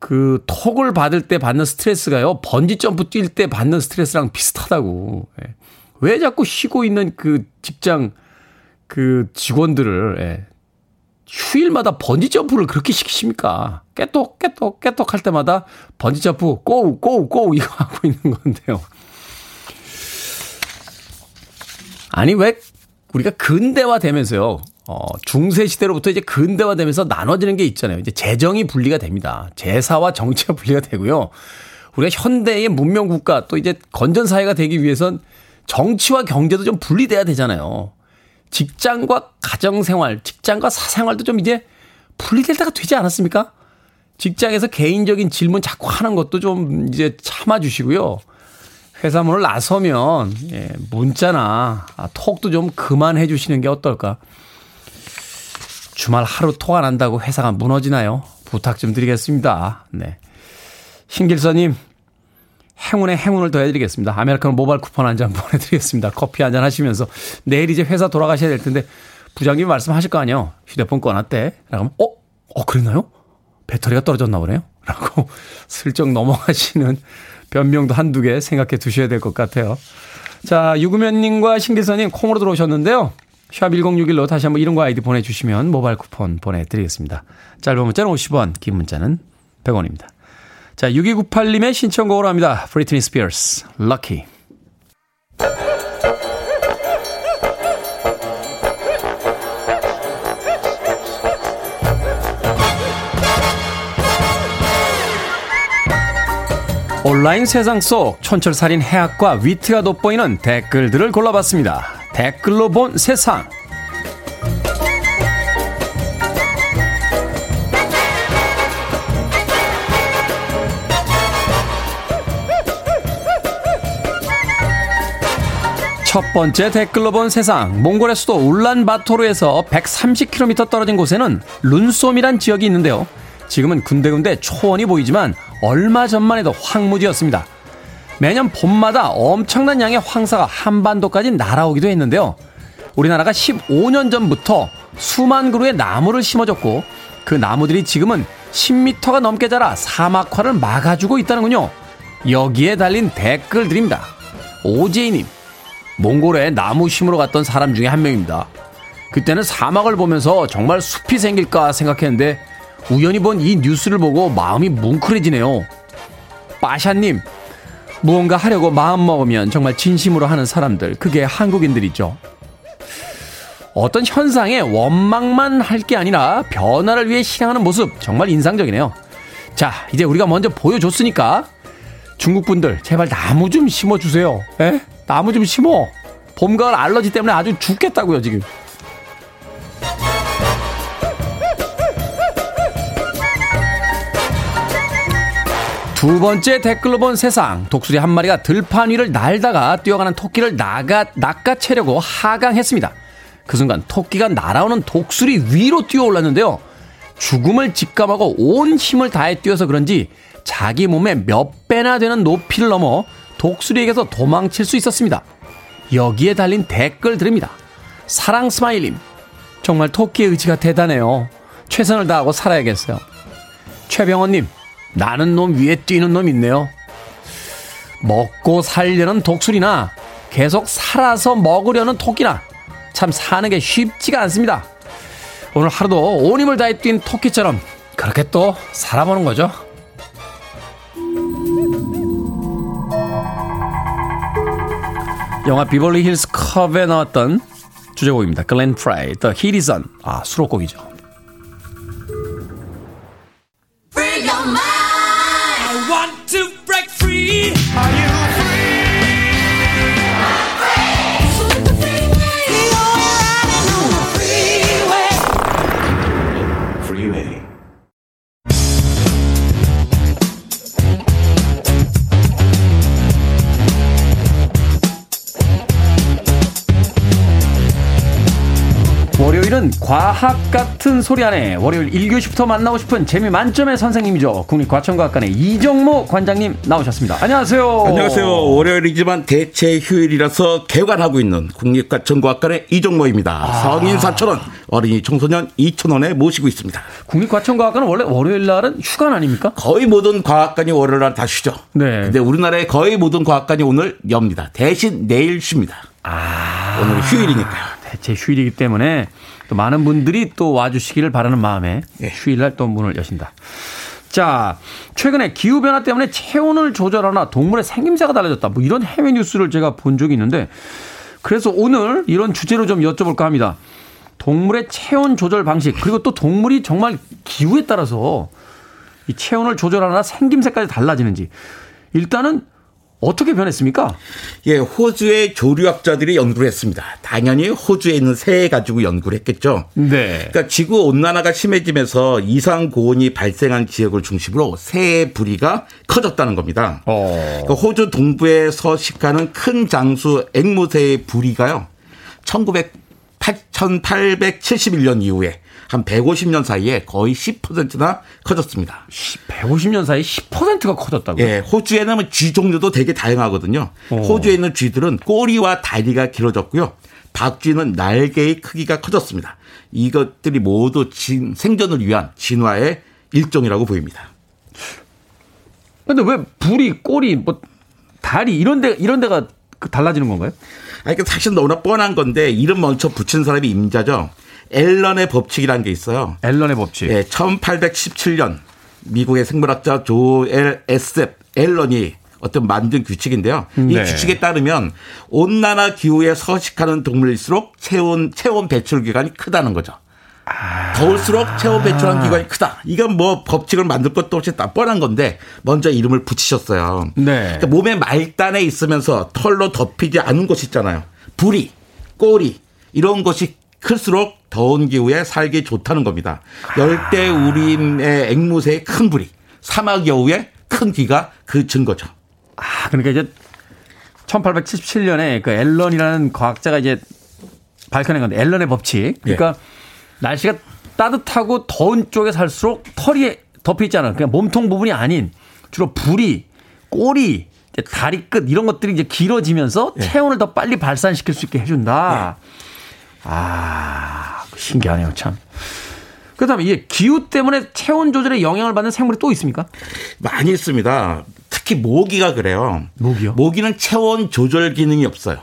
그 톡을 받을 때 받는 스트레스가요. 번지 점프 뛸 때 받는 스트레스랑 비슷하다고. 예. 왜 자꾸 쉬고 있는 그 직장 그 직원들을 예. 휴일마다 번지 점프를 그렇게 시키십니까? 깨똑 깨똑 깨똑 할 때마다 번지 점프 고우 고우 고우 이거 하고 있는 건데요. 아니 왜 우리가 근대화 되면서요. 어, 중세 시대로부터 이제 근대화 되면서 나눠지는 게 있잖아요. 이제 재정이 분리가 됩니다. 제사와 정치가 분리가 되고요. 우리가 현대의 문명 국가 또 이제 건전 사회가 되기 위해선 정치와 경제도 좀 분리돼야 되잖아요. 직장과 가정 생활, 직장과 사생활도 좀 이제 분리될 때가 되지 않았습니까? 직장에서 개인적인 질문 자꾸 하는 것도 좀 이제 참아 주시고요. 회사 문을 나서면, 예, 문자나 아, 톡도 좀 그만해 주시는 게 어떨까. 주말 하루 톡안 한다고 회사가 무너지나요? 부탁 좀 드리겠습니다. 네. 신길서님, 행운에 행운을 더해드리겠습니다. 아메리카노 모바일 쿠폰 한장 보내드리겠습니다. 커피 한 잔 하시면서 내일 이제 회사 돌아가셔야 될 텐데 부장님이 말씀하실 거 아니에요. 휴대폰 꺼놨대. 라고 하면 어? 어 그랬나요? 배터리가 떨어졌나 보네요. 라고 슬쩍 넘어가시는 변명도 한두 개 생각해 두셔야 될 것 같아요. 자, 유구면님과 신기선님 콩으로 들어오셨는데요. 샵 1061로 다시 한번 이름과 아이디 보내주시면 모바일 쿠폰 보내드리겠습니다. 짧은 문자는 50원, 긴 문자는 100원입니다. 자, 6298님의 신청곡으로 합니다. 프리트니 스피어스, Lucky. 온라인 세상 속 촌철살인 해학과 위트가 돋보이는 댓글들을 골라봤습니다. 댓글로 본 세상. 첫 번째 댓글로 본 세상. 몽골의 수도 울란바토르에서 130km 떨어진 곳에는 룬솜이란 지역이 있는데요. 지금은 군데군데 초원이 보이지만 얼마 전만 해도 황무지였습니다. 매년 봄마다 엄청난 양의 황사가 한반도까지 날아오기도 했는데요. 우리나라가 15년 전부터 수만 그루의 나무를 심어줬고 그 나무들이 지금은 10m가 넘게 자라 사막화를 막아주고 있다는군요. 여기에 달린 댓글들입니다. 오제이님, 몽골에 나무 심으러 갔던 사람 중에 한 명입니다. 그때는 사막을 보면서 정말 숲이 생길까 생각했는데 우연히 본 이 뉴스를 보고 마음이 뭉클해지네요. 빠샤님, 무언가 하려고 마음 먹으면 정말 진심으로 하는 사람들, 그게 한국인들이죠. 어떤 현상에 원망만 할 게 아니라 변화를 위해 실행하는 모습 정말 인상적이네요. 자, 이제 우리가 먼저 보여줬으니까 중국 분들 제발 나무 좀 심어주세요. 에? 나무 좀 심어. 봄, 가을 알러지 때문에 아주 죽겠다고요, 지금. 두 번째 댓글로 본 세상. 독수리 한 마리가 들판 위를 날다가 뛰어가는 토끼를 나가, 낚아채려고 하강했습니다. 그 순간 토끼가 날아오는 독수리 위로 뛰어 올랐는데요. 죽음을 직감하고 온 힘을 다해 뛰어서 그런지 자기 몸의 몇 배나 되는 높이를 넘어 독수리에게서 도망칠 수 있었습니다. 여기에 달린 댓글 드립니다. 사랑 스마일님. 정말 토끼의 의지가 대단해요. 최선을 다하고 살아야겠어요. 최병원님, 나는 놈 위에 뛰는 놈 있네요. 먹고 살려는 독수리나 계속 살아서 먹으려는 토끼나 참 사는 게 쉽지가 않습니다. 오늘 하루도 온 힘을 다해 뛴 토끼처럼 그렇게 또 살아보는 거죠. 영화 비벌리 힐스 컵에 나왔던 주제곡입니다. 글렌 프라이, is On. 아, 수록곡이죠. 월요일은 과학 같은 소리 안에 월요일 1교시부터 만나고 싶은 재미 만점의 선생님이죠. 국립과천과학관의 이정모 관장님 나오셨습니다. 안녕하세요. 안녕하세요. 월요일이지만 대체 휴일이라서 개관하고 있는 국립과천과학관의 이정모입니다. 아. 성인 4천원, 어린이 청소년 2천원에 모시고 있습니다. 국립과천과학관은 원래 월요일 날은 휴관 아닙니까? 거의 모든 과학관이 월요일 날 다 쉬죠. 네. 근데 우리나라의 거의 모든 과학관이 오늘 엽니다. 대신 내일 쉽니다. 아. 오늘 휴일이니까요. 대체 휴일이기 때문에 또 많은 분들이 또 와주시기를 바라는 마음에 네. 휴일날 또 문을 여신다. 자, 최근에 기후변화 때문에 체온을 조절하나 동물의 생김새가 달라졌다. 뭐 이런 해외 뉴스를 제가 본 적이 있는데 그래서 오늘 이런 주제로 좀 여쭤볼까 합니다. 동물의 체온 조절 방식, 그리고 또 동물이 정말 기후에 따라서 이 체온을 조절하나 생김새까지 달라지는지. 일단은 어떻게 변했습니까? 예, 호주의 조류학자들이 연구를 했습니다. 당연히 호주에 있는 새에 가지고 연구를 했겠죠. 네. 그러니까 지구 온난화가 심해지면서 이상 고온이 발생한 지역을 중심으로 새의 부리가 커졌다는 겁니다. 어. 그러니까 호주 동부에 서식하는 큰 장수 앵무새의 부리가요. 1900 1871년 이후에 한 150년 사이에 거의 10%나 커졌습니다. 150년 사이에 10%가 커졌다고요? 예, 호주에는 쥐 종류도 되게 다양하거든요. 오. 어. 호주에 있는 쥐들은 꼬리와 다리가 길어졌고요. 박쥐는 날개의 크기가 커졌습니다. 이것들이 모두 진, 생존을 위한 진화의 일종이라고 보입니다. 근데 왜 불이 꼬리 뭐 다리 이런 데 이런 데가 그 달라지는 건가요? 아니, 그 사실 너무나 뻔한 건데 이름 먼저 붙인 사람이 임자죠. 앨런의 법칙이라는 게 있어요. 앨런의 법칙. 예, 1817년 미국의 생물학자 조엘 에셉 앨런이 어떤 만든 규칙인데요. 이 네. 규칙에 따르면 온난화 기후에 서식하는 동물일수록 체온 체온 배출 기간이 크다는 거죠. 아. 더울수록 체온 배출한 기관이 크다. 이건 뭐 법칙을 만들 것도 없이 다 뻔한 건데 먼저 이름을 붙이셨어요. 네. 그러니까 몸의 말단에 있으면서 털로 덮이지 않은 곳 있잖아요. 부리, 꼬리 이런 것이 클수록 더운 기후에 살기 좋다는 겁니다. 열대 우림의 앵무새의 큰 부리, 사막 여우의 큰 귀가 그 증거죠. 아, 그러니까 이제 1877년에 그 앨런이라는 과학자가 이제 밝혀낸 건데 앨런의 법칙. 그러니까 예. 날씨가 따뜻하고 더운 쪽에 살수록 털이 덮여 있잖아요. 그냥 몸통 부분이 아닌 주로 부리, 꼬리, 다리 끝 이런 것들이 이제 길어지면서 예. 체온을 더 빨리 발산시킬 수 있게 해준다. 예. 아 신기하네요 참. 그 다음에 이게 기후 때문에 체온 조절에 영향을 받는 생물이 또 있습니까? 많이 있습니다. 특히 모기가 그래요. 모기요? 모기는 체온 조절 기능이 없어요.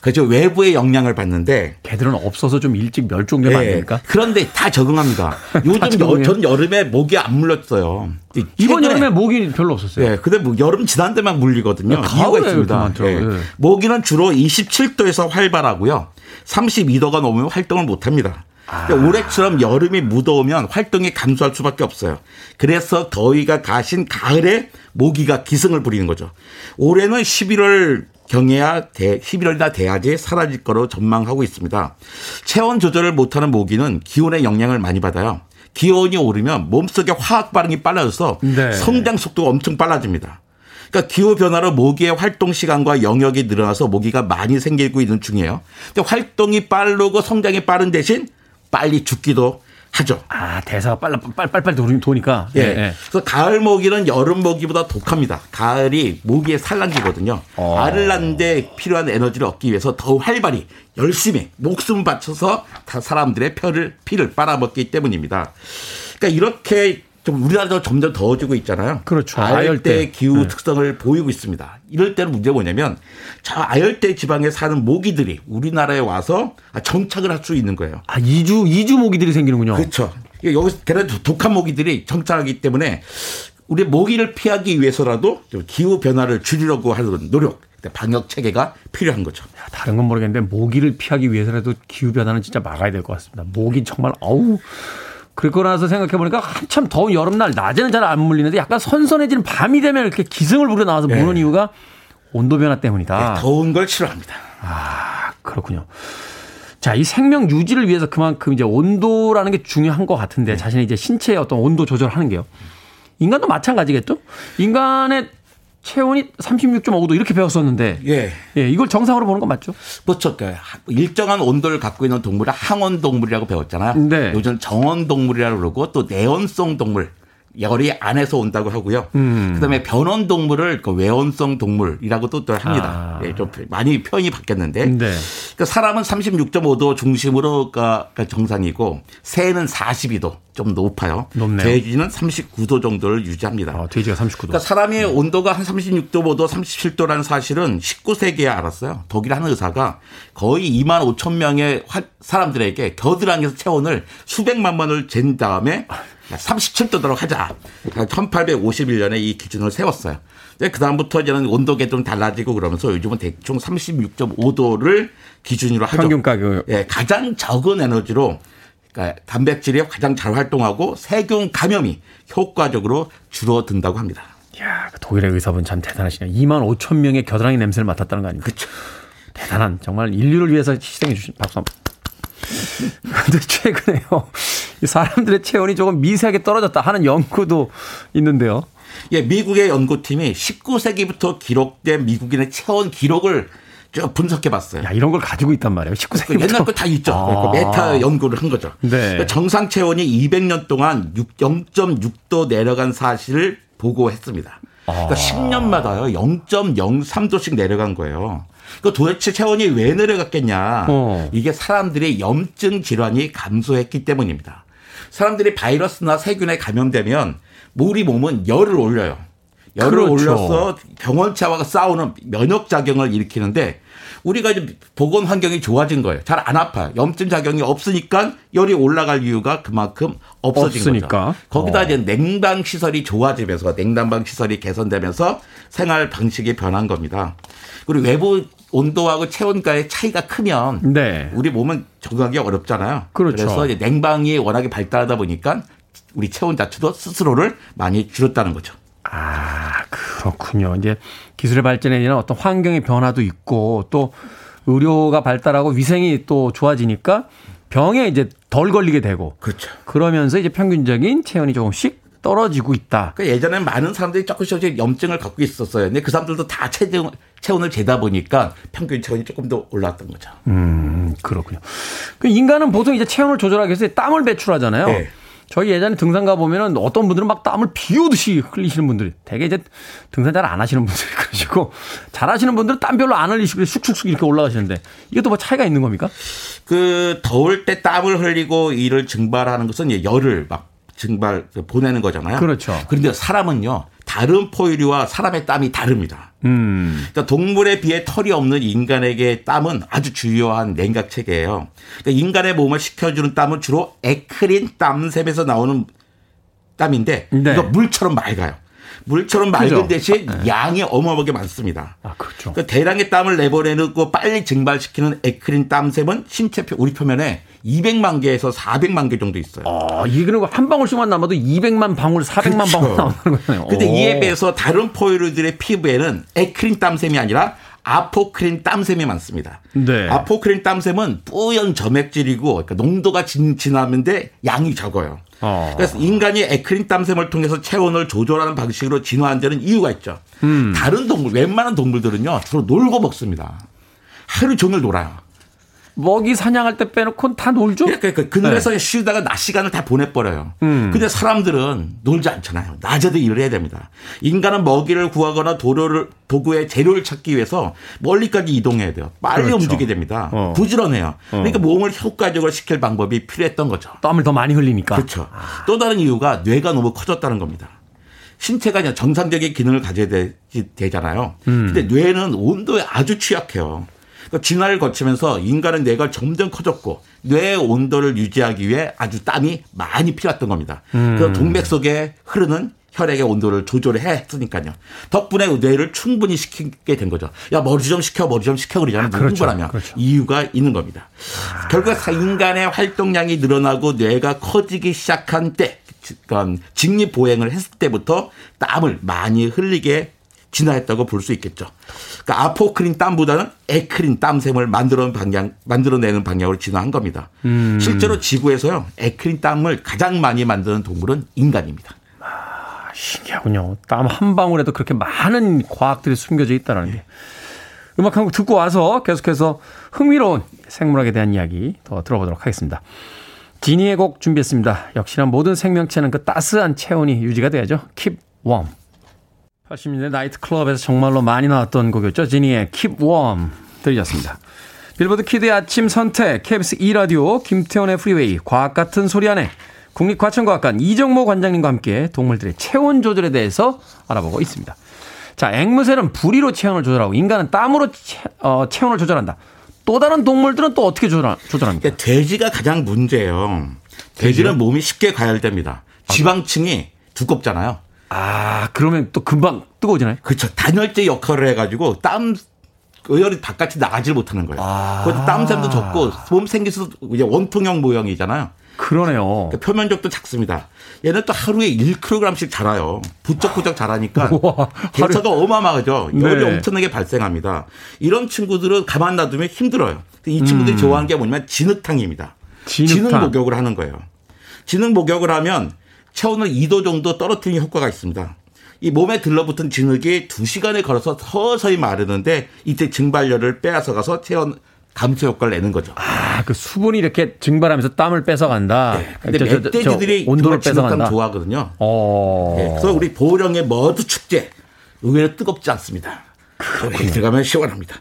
그죠 외부의 영향을 받는데 개들은 없어서 좀 일찍 멸종되면 네. 안 됩니까? 그런데 다 적응합니다. 요즘 여, 전 여름에 모기 안 물렸어요. 이번 여름에 모기 별로 없었어요. 네, 근데 뭐 여름 지난 데만 물리거든요. 네, 이유가 있습니다. 네. 네. 모기는 주로 27도에서 활발하고요. 32도가 넘으면 활동을 못 합니다. 아. 올해처럼 여름이 무더우면 활동이 감소할 수밖에 없어요. 그래서 더위가 가신 가을에 모기가 기승을 부리는 거죠. 올해는 11월 경해야 대, 11월이나 돼야지 사라질 거로 전망하고 있습니다. 체온 조절을 못하는 모기는 기온의 영향을 많이 받아요. 기온이 오르면 몸속의 화학 반응이 빨라져서 네. 성장 속도가 엄청 빨라집니다. 그러니까 기후 변화로 모기의 활동 시간과 영역이 늘어나서 모기가 많이 생기고 있는 중이에요. 근데 활동이 빠르고 성장이 빠른 대신 빨리 죽기도 하죠. 아 대사가 빨라 빨빨빨 도니까. 예. 네. 그래서 가을 모기는 여름 모기보다 독합니다. 가을이 모기의 산란기거든요. 어. 알을 낳는데 필요한 에너지를 얻기 위해서 더 활발히 열심히 목숨 바쳐서 다 사람들의 펴를 피를 빨아먹기 때문입니다. 그러니까 이렇게 좀 우리나라도 점점 더워지고 있잖아요. 그렇죠. 아열대, 아열대. 기후 네. 특성을 보이고 있습니다. 이럴 때는 문제가 뭐냐면 저 아열대 지방에 사는 모기들이 우리나라에 와서 정착을 할 수 있는 거예요. 아, 이주 이주 모기들이 생기는군요. 그렇죠. 여기서 대략 독한 모기들이 정착하기 때문에 우리 모기를 피하기 위해서라도 기후 변화를 줄이려고 하는 노력, 방역 체계가 필요한 거죠. 야, 다른 건 모르겠는데 모기를 피하기 위해서라도 기후 변화는 진짜 막아야 될 것 같습니다. 모기 정말 어우 그러고 나서 생각해 보니까 한참 더운 여름날 낮에는 잘 안 물리는데 약간 선선해지는 밤이 되면 이렇게 기승을 부려 나와서 무는 네. 이유가 온도 변화 때문이다. 네, 더운 걸 싫어합니다. 아 그렇군요. 자, 이 생명 유지를 위해서 그만큼 이제 온도라는 게 중요한 것 같은데 네. 자신의 이제 신체의 어떤 온도 조절하는 게요. 인간도 마찬가지겠죠? 인간의 체온이 36.5도 이렇게 배웠었는데 예. 예, 이걸 정상으로 보는 건 맞죠? 그렇죠. 일정한 온도를 갖고 있는 동물을 항온 동물이라고 배웠잖아요. 네. 요즘 정온 동물이라고 그러고 또 내온성 동물 열이 안에서 온다고 하고요. 음. 그다음에 변온 동물을 그 외온성 동물이라고도 또 합니다. 아. 예, 좀 많이 표현이 바뀌었는데 네. 그러니까 사람은 36.5도 중심으로가 정상이고 새는 42도 좀 높아요. 높네요. 돼지는 39도 정도를 유지합니다. 아, 돼지가 39도. 그러니까 사람의 네. 온도가 한 36도, 5도, 37도라는 사실은 19세기에 알았어요. 독일 한 의사가 거의 2만 5천 명의 사람들에게 겨드랑이에서 체온을 수백만 번을 잰 다음에 37도도록 하자. 1851년에 이 기준을 세웠어요. 그 다음부터 이제는 온도계 좀 달라지고 그러면서 요즘은 대충 36.5도를 기준으로 하죠. 평균 가격. 예, 가장 적은 에너지로 그러니까 단백질이 가장 잘 활동하고 세균 감염이 효과적으로 줄어든다고 합니다. 야, 그 독일의 의사분 참 대단하시네요. 2만 5천 명의 겨드랑이 냄새를 맡았다는 거 아닙니까? 그렇죠. 대단한 정말 인류를 위해서 희생해 주신 박수 한번. 근데 최근에요. 사람들의 체온이 조금 미세하게 떨어졌다 하는 연구도 있는데요. 예, 미국의 연구팀이 19세기부터 기록된 미국인의 체온 기록을 쭉 분석해 봤어요. 야, 이런 걸 가지고 있단 말이에요. 19세기. 그 옛날 거다 있죠. 아. 그 메타 연구를 한 거죠. 네. 그러니까 정상 체온이 200년 동안 0.6도 내려간 사실을 보고했습니다. 그러니까 아. 10년마다요 0.03도씩 내려간 거예요. 그 도대체 체온이 왜 내려갔겠냐? 어. 이게 사람들의 염증 질환이 감소했기 때문입니다. 사람들이 바이러스나 세균에 감염되면 우리 몸은 열을 올려요. 열을 그렇죠. 올려서 병원차와 싸우는 면역 작용을 일으키는데 우리가 이제 보건 환경이 좋아진 거예요. 잘 안 아파요. 염증 작용이 없으니까 열이 올라갈 이유가 그만큼 없어진 없으니까. 거죠. 거기다 어. 이제 냉방 시설이 좋아지면서 냉난방 시설이 개선되면서 생활 방식이 변한 겁니다. 그리고 외부 온도하고 체온과의 차이가 크면 네. 우리 몸은 적응하기 어렵잖아요. 그렇죠. 그래서 이제 냉방이 워낙에 발달하다 보니까 우리 체온 자체도 스스로를 많이 줄였다는 거죠. 아, 그렇군요. 이제 기술의 발전에 의한 어떤 환경의 변화도 있고 또 의료가 발달하고 위생이 또 좋아지니까 병에 이제 덜 걸리게 되고 그렇죠. 그러면서 이제 평균적인 체온이 조금씩 떨어지고 있다. 그러니까 예전에 많은 사람들이 조금씩 염증을 갖고 있었어요. 근데 그 사람들도 다 체중, 체온을 재다 보니까 평균 체온이 조금 더 올랐던 거죠. 음, 그렇군요. 그 인간은 보통 이제 체온을 조절하기 위해서 땀을 배출하잖아요. 네. 저희 예전에 등산 가보면은 어떤 분들은 막 땀을 비 오듯이 흘리시는 분들이 되게 이제 등산 잘 안 하시는 분들이 그러시고 잘 하시는 분들은 땀 별로 안 흘리시고 슉슉슉 이렇게 올라가시는데 이것도 뭐 차이가 있는 겁니까? 그 더울 때 땀을 흘리고 이를 증발하는 것은 열을 막 증발 보내는 거잖아요. 그렇죠. 그런데 사람은요 다른 포유류와 사람의 땀이 다릅니다. 음. 그러니까 동물에 비해 털이 없는 인간에게 땀은 아주 주요한 냉각 체계예요. 그러니까 인간의 몸을 식혀주는 땀은 주로 에크린 땀샘에서 나오는 땀인데 네. 이거 물처럼 맑아요. 물처럼 맑은 그죠? 대신 네. 양이 어마어마하게 많습니다. 아, 그렇죠. 그러니까 대량의 땀을 내보내고 빨리 증발시키는 에크린 땀샘은 신체 표, 우리 표면에 200만 개에서 400만 개 정도 있어요. 아, 그리고 한 방울씩만 남아도 200만 방울, 400만 그렇죠. 방울 나오는 거네요. 근데 이에 비해서 다른 포유류들의 피부에는 에크린 땀샘이 아니라 아포크린 땀샘이 많습니다. 네. 아포크린 땀샘은 뿌연 점액질이고 그러니까 농도가 진, 진하는데 양이 적어요. 어. 그래서 인간이 에크린 땀샘을 통해서 체온을 조절하는 방식으로 진화한 데는 이유가 있죠. 음. 다른 동물, 웬만한 동물들은요 주로 놀고 먹습니다. 하루 종일 놀아요. 먹이 사냥할 때 빼놓고 다 놀죠? 그러니까 그 그늘에서 네. 쉬다가 낮 시간을 다 보내버려요. 음. 근데 사람들은 놀지 않잖아요. 낮에도 일을 해야 됩니다. 인간은 먹이를 구하거나 도로를, 도구의 재료를 찾기 위해서 멀리까지 이동해야 돼요. 빨리 그렇죠. 움직이게 됩니다. 어. 부지런해요. 어. 그러니까 몸을 효과적으로 시킬 방법이 필요했던 거죠. 땀을 더 많이 흘리니까. 그렇죠. 아. 또 다른 이유가 뇌가 너무 커졌다는 겁니다. 신체가 그냥 정상적인 기능을 가져야 되, 잖아요 음. 근데 뇌는 온도에 아주 취약해요. 그러니까 진화를 거치면서 인간의 뇌가 점점 커졌고 뇌의 온도를 유지하기 위해 아주 땀이 많이 필요했던 겁니다. 음. 그래서 동맥 속에 흐르는 혈액의 온도를 조절을 했으니까요. 덕분에 뇌를 충분히 시키게 된 거죠. 야 머리 좀 식혀 머리 좀 식혀 그러잖아요. 아, 그렇죠. 누구라면 그렇죠. 이유가 있는 겁니다. 아. 결국 인간의 활동량이 늘어나고 뇌가 커지기 시작한 때, 그러니까 직립 보행을 했을 때부터 땀을 많이 흘리게 진화했다고 볼 수 있겠죠. 그러니까 아포크린 땀보다는 에크린 땀샘을 만들어 방향 만들어내는 방향으로 진화한 겁니다. 음. 실제로 지구에서요 에크린 땀을 가장 많이 만드는 동물은 인간입니다. 아, 신기하군요. 땀 한 방울에도 그렇게 많은 과학들이 숨겨져 있다는 게. 음악 한 곡 듣고 와서 계속해서 흥미로운 생물학에 대한 이야기 더 들어보도록 하겠습니다. 지니의 곡 준비했습니다. 역시나 모든 생명체는 그 따스한 체온이 유지가 돼야죠. Keep warm. 80년대 나이트클럽에서 정말로 많이 나왔던 곡이었죠. 지니의 Keep Warm 들으셨습니다. Billboard Kid의 아침 선택, KBS 2라디오, 김태훈의 Freeway, 과학 같은 소리 하네 국립과천과학관 이정모 관장님과 함께 동물들의 체온 조절에 대해서 알아보고 있습니다. 자, 앵무새는 부리로 체온을 조절하고 인간은 땀으로 체, 어, 체온을 조절한다. 또 다른 동물들은 또 어떻게 조절, 조절합니까? 그러니까 돼지가 가장 문제예요. 돼지는 몸이 쉽게 가열됩니다. 지방층이 두껍잖아요. 아, 그러면 또 금방 뜨거워지나요? 그렇죠. 단열재 역할을 해가지고 땀 의열이 바깥이 나가질 못하는 거예요. 아. 그래서 땀샘도 적고 몸 생기서 이제 원통형 모형이잖아요. 그러네요. 그러니까 표면적도 작습니다. 얘는 또 하루에 1kg씩 자라요. 부쩍부쩍 자라니까 개차가 어마어마하죠. 열이 네. 엄청나게 발생합니다. 이런 친구들은 가만 놔두면 힘들어요. 이 친구들이 음. 좋아하는 게 뭐냐면 진흙탕입니다. 진흙탕. 진흙 목욕을 하는 거예요. 진흙 목욕을 하면 체온을 2도 정도 떨어뜨리는 효과가 있습니다. 이 몸에 들러붙은 진흙이 2시간에 걸어서 서서히 마르는데 이때 증발열을 빼앗아 가서 체온 감소 효과를 내는 거죠. 아, 그 수분이 이렇게 증발하면서 땀을 뺏어간다. 네. 근데 멧돼지들이 온도를 뺏어간다. 좋아하거든요. 어. 네. 그래서 우리 보령의 머드 축제 의외로 뜨겁지 않습니다. 그렇 들어가면 시원합니다.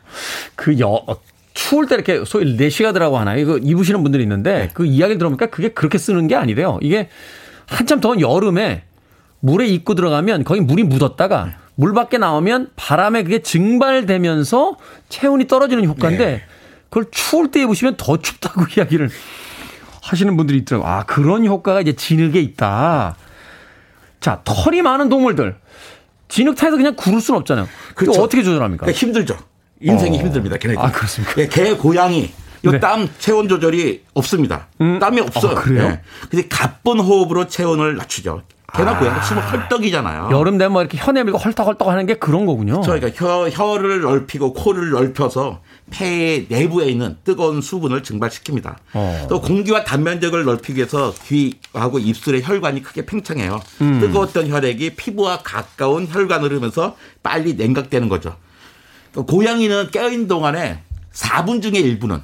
그 여, 추울 때 이렇게 소위 내시가드라고 하나요? 이거 입으시는 분들이 있는데 네. 그 이야기를 들어보니까 그게 그렇게 쓰는 게 아니래요. 이게 한참 더운 여름에 물에 입고 들어가면 거기 물이 묻었다가 물 밖에 나오면 바람에 그게 증발되면서 체온이 떨어지는 효과인데 네. 그걸 추울 때 입으시면 더 춥다고 이야기를 하시는 분들이 있더라고요. 아, 그런 효과가 이제 진흙에 있다. 자, 털이 많은 동물들. 진흙탕에서 그냥 구를 수는 없잖아요. 그렇죠. 어떻게 조절합니까? 그러니까 힘들죠. 인생이 어. 힘듭니다. 걔네들. 아, 그렇습니까? 예, 개, 고양이, 이땀 네. 체온 조절이 없습니다. 음. 땀이 없어요. 아, 그래요? 네. 근데 가쁜 호흡으로 체온을 낮추죠. 개나 아. 고양이 치면 헐떡이잖아요. 여름 되면 뭐 이렇게 혀 내밀고 헐떡헐떡 하는 게 그런 거군요. 그렇죠. 그러니까 혀, 혀를 넓히고 코를 넓혀서 폐의 내부에 있는 뜨거운 수분을 증발시킵니다. 어. 또 공기와 단면적을 넓히기 위해서 귀하고 입술의 혈관이 크게 팽창해요. 음. 뜨거웠던 혈액이 피부와 가까운 혈관을 흐르면서 빨리 냉각되는 거죠. 고양이는 깨어있는 동안에 4분 중에 1분은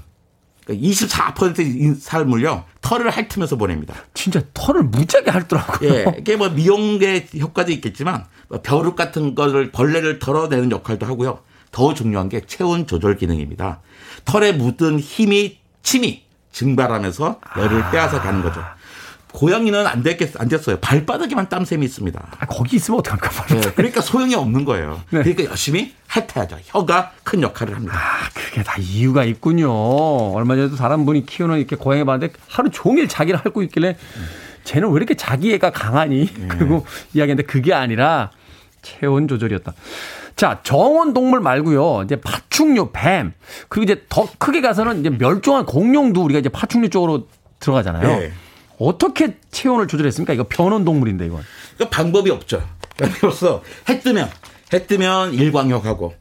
24%의 삶을요 털을 핥으면서 보냅니다. 진짜 털을 무지하게 핥더라고요. 예, 이게 뭐 미용의 효과도 있겠지만 뭐 벼룩 같은 거를 벌레를 털어내는 역할도 하고요. 더 중요한 게 체온 조절 기능입니다. 털에 묻은 힘이 침이 증발하면서 열을 아. 빼앗아 가는 거죠. 고양이는 안 됐겠 안 됐어요. 발바닥에만 땀샘이 있습니다. 아, 거기 있으면 어떡합니까? 네, 그러니까 소용이 없는 거예요. 네. 그러니까 열심히 핥아야죠. 혀가 큰 역할을 합니다. 아, 그게 다 이유가 있군요. 얼마 전에도 다른 분이 키우는 이렇게 고양이 봤는데 하루 종일 자기를 핥고 있길래 쟤는 왜 이렇게 자기 애가 강하니? 네. 그리고 이야기했는데 그게 아니라 체온 조절이었다. 자, 정원 동물 말고요. 이제 파충류, 뱀. 그리고 이제 더 크게 가서는 이제 멸종한 공룡도 우리가 이제 파충류 쪽으로 들어가잖아요. 네. 어떻게 체온을 조절했습니까? 이거 변온 동물인데 이건. 그 방법이 없죠. 그래서 해 뜨면 해 뜨면 일광욕하고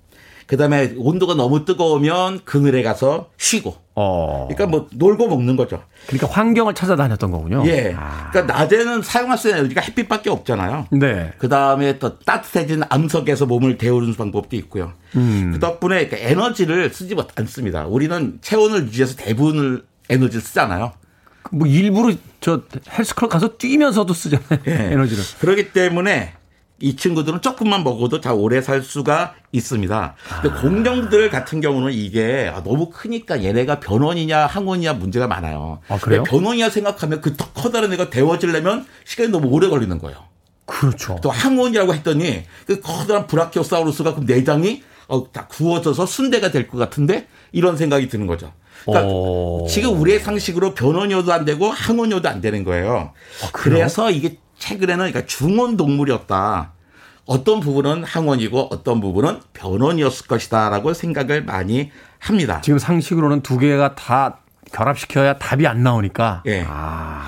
그다음에 온도가 너무 뜨거우면 그늘에 가서 쉬고. 어. 그러니까 뭐 놀고 먹는 거죠. 그러니까 환경을 찾아다녔던 거군요. 예. 아. 그러니까 낮에는 사용할 수 있는 에너지가 햇빛밖에 없잖아요. 네. 그다음에 또 따뜻해진 암석에서 몸을 데우는 방법도 있고요. 음. 그 덕분에 그러니까 에너지를 쓰지 않습니다. 우리는 체온을 유지해서 대부분을 에너지를 쓰잖아요. 뭐 일부러 저 헬스클럽 가서 뛰면서도 쓰잖아요. 네. 에너지를. 그렇기 때문에 이 친구들은 조금만 먹어도 다 오래 살 수가 있습니다. 근데 아. 공룡들 같은 경우는 이게 아, 너무 크니까 얘네가 변원이냐 항원이냐 문제가 많아요. 아, 그래요? 변원이냐 생각하면 그 커다란 애가 데워지려면 시간이 너무 오래 걸리는 거예요. 그렇죠. 또 항원이라고 했더니 그 커다란 브라키오사우루스가 그 내장이 어, 다 구워져서 순대가 될 것 같은데 이런 생각이 드는 거죠. 그러니까 오. 지금 우리의 상식으로 변원이어도 안 되고 항원이어도 안 되는 거예요. 아, 그래서 이게 최근에는 그러니까 중원 동물이었다. 어떤 부분은 항원이고 어떤 부분은 변원이었을 것이다라고 생각을 많이 합니다. 지금 상식으로는 두 개가 다 결합시켜야 답이 안 나오니까. 예. 아.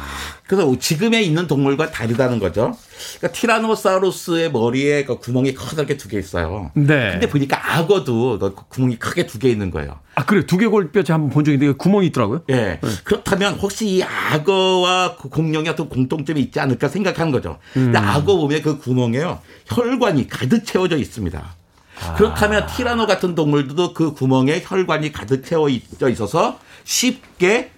그래서 지금에 있는 동물과 다르다는 거죠. 그러니까 티라노사우루스의 머리에 그 구멍이 커다랗게 두 개 있어요. 네. 근데 보니까 악어도 그 구멍이 크게 두 개 있는 거예요. 아, 그래. 두개 골뼈 제가 한번 본 적이 있는데 구멍이 있더라고요. 예. 네. 그렇다면 혹시 이 악어와 그 공룡이 어떤 공통점이 있지 않을까 생각하는 거죠. 음. 근데 악어 보면 그 구멍에요. 혈관이 가득 채워져 있습니다. 아. 그렇다면 티라노 같은 동물들도 그 구멍에 혈관이 가득 채워 있어서 쉽게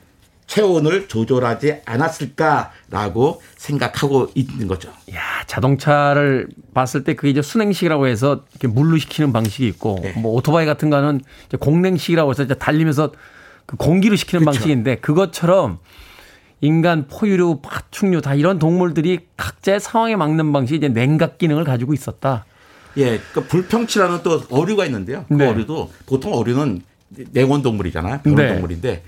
체온을 조절하지 않았을까라고 생각하고 있는 거죠. 야, 자동차를 봤을 때 그게 이제 순행식이라고 해서 이렇게 물로 식히는 방식이 있고 네. 뭐 오토바이 같은 거는 공냉식이라고 해서 이제 달리면서 그 공기로 식히는 그렇죠. 방식인데 그것처럼 인간 포유류, 파충류 다 이런 동물들이 각자의 상황에 막는 방식이 이제 냉각 기능을 가지고 있었다. 예, 그 불평치라는 또 어류가 있는데요. 그 네. 어류도 보통 어류는 냉온 동물이잖아요. 변온 네. 동물인데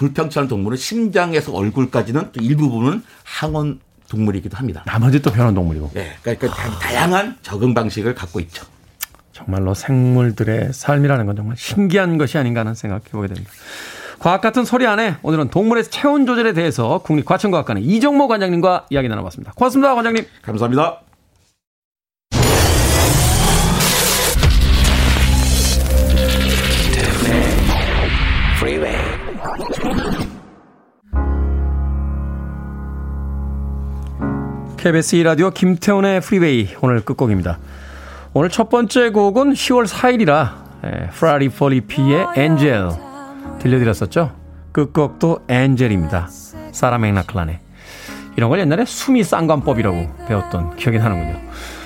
불평천한 동물은 심장에서 얼굴까지는 또 일부분은 항원 동물이기도 합니다. 나머지 또 변한 동물이고. 네, 그러니까 아. 다양한 적응 방식을 갖고 있죠. 정말로 생물들의 삶이라는 건 정말 신기한 것이 아닌가 하는 생각해 보게 됩니다. 과학 같은 소리 안에 오늘은 동물의 체온 조절에 대해서 국립과천과학관의 이정모 관장님과 이야기 나눠봤습니다. 고맙습니다, 관장님. 감사합니다. KBS 2라디오 김태훈의 Freeway 오늘 끝곡입니다. 오늘 첫 번째 곡은 10월 4일이라 프라리 폴리피의 Angel 들려드렸었죠. 끝곡도 Angel입니다. 사라 맥락클란의 이런 걸 옛날에 수미 쌍관법이라고 배웠던 기억이 나는군요.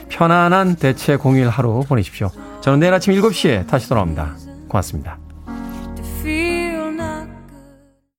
편안한 대체 공휴일 하루 보내십시오. 저는 내일 아침 7시에 다시 돌아옵니다. 고맙습니다.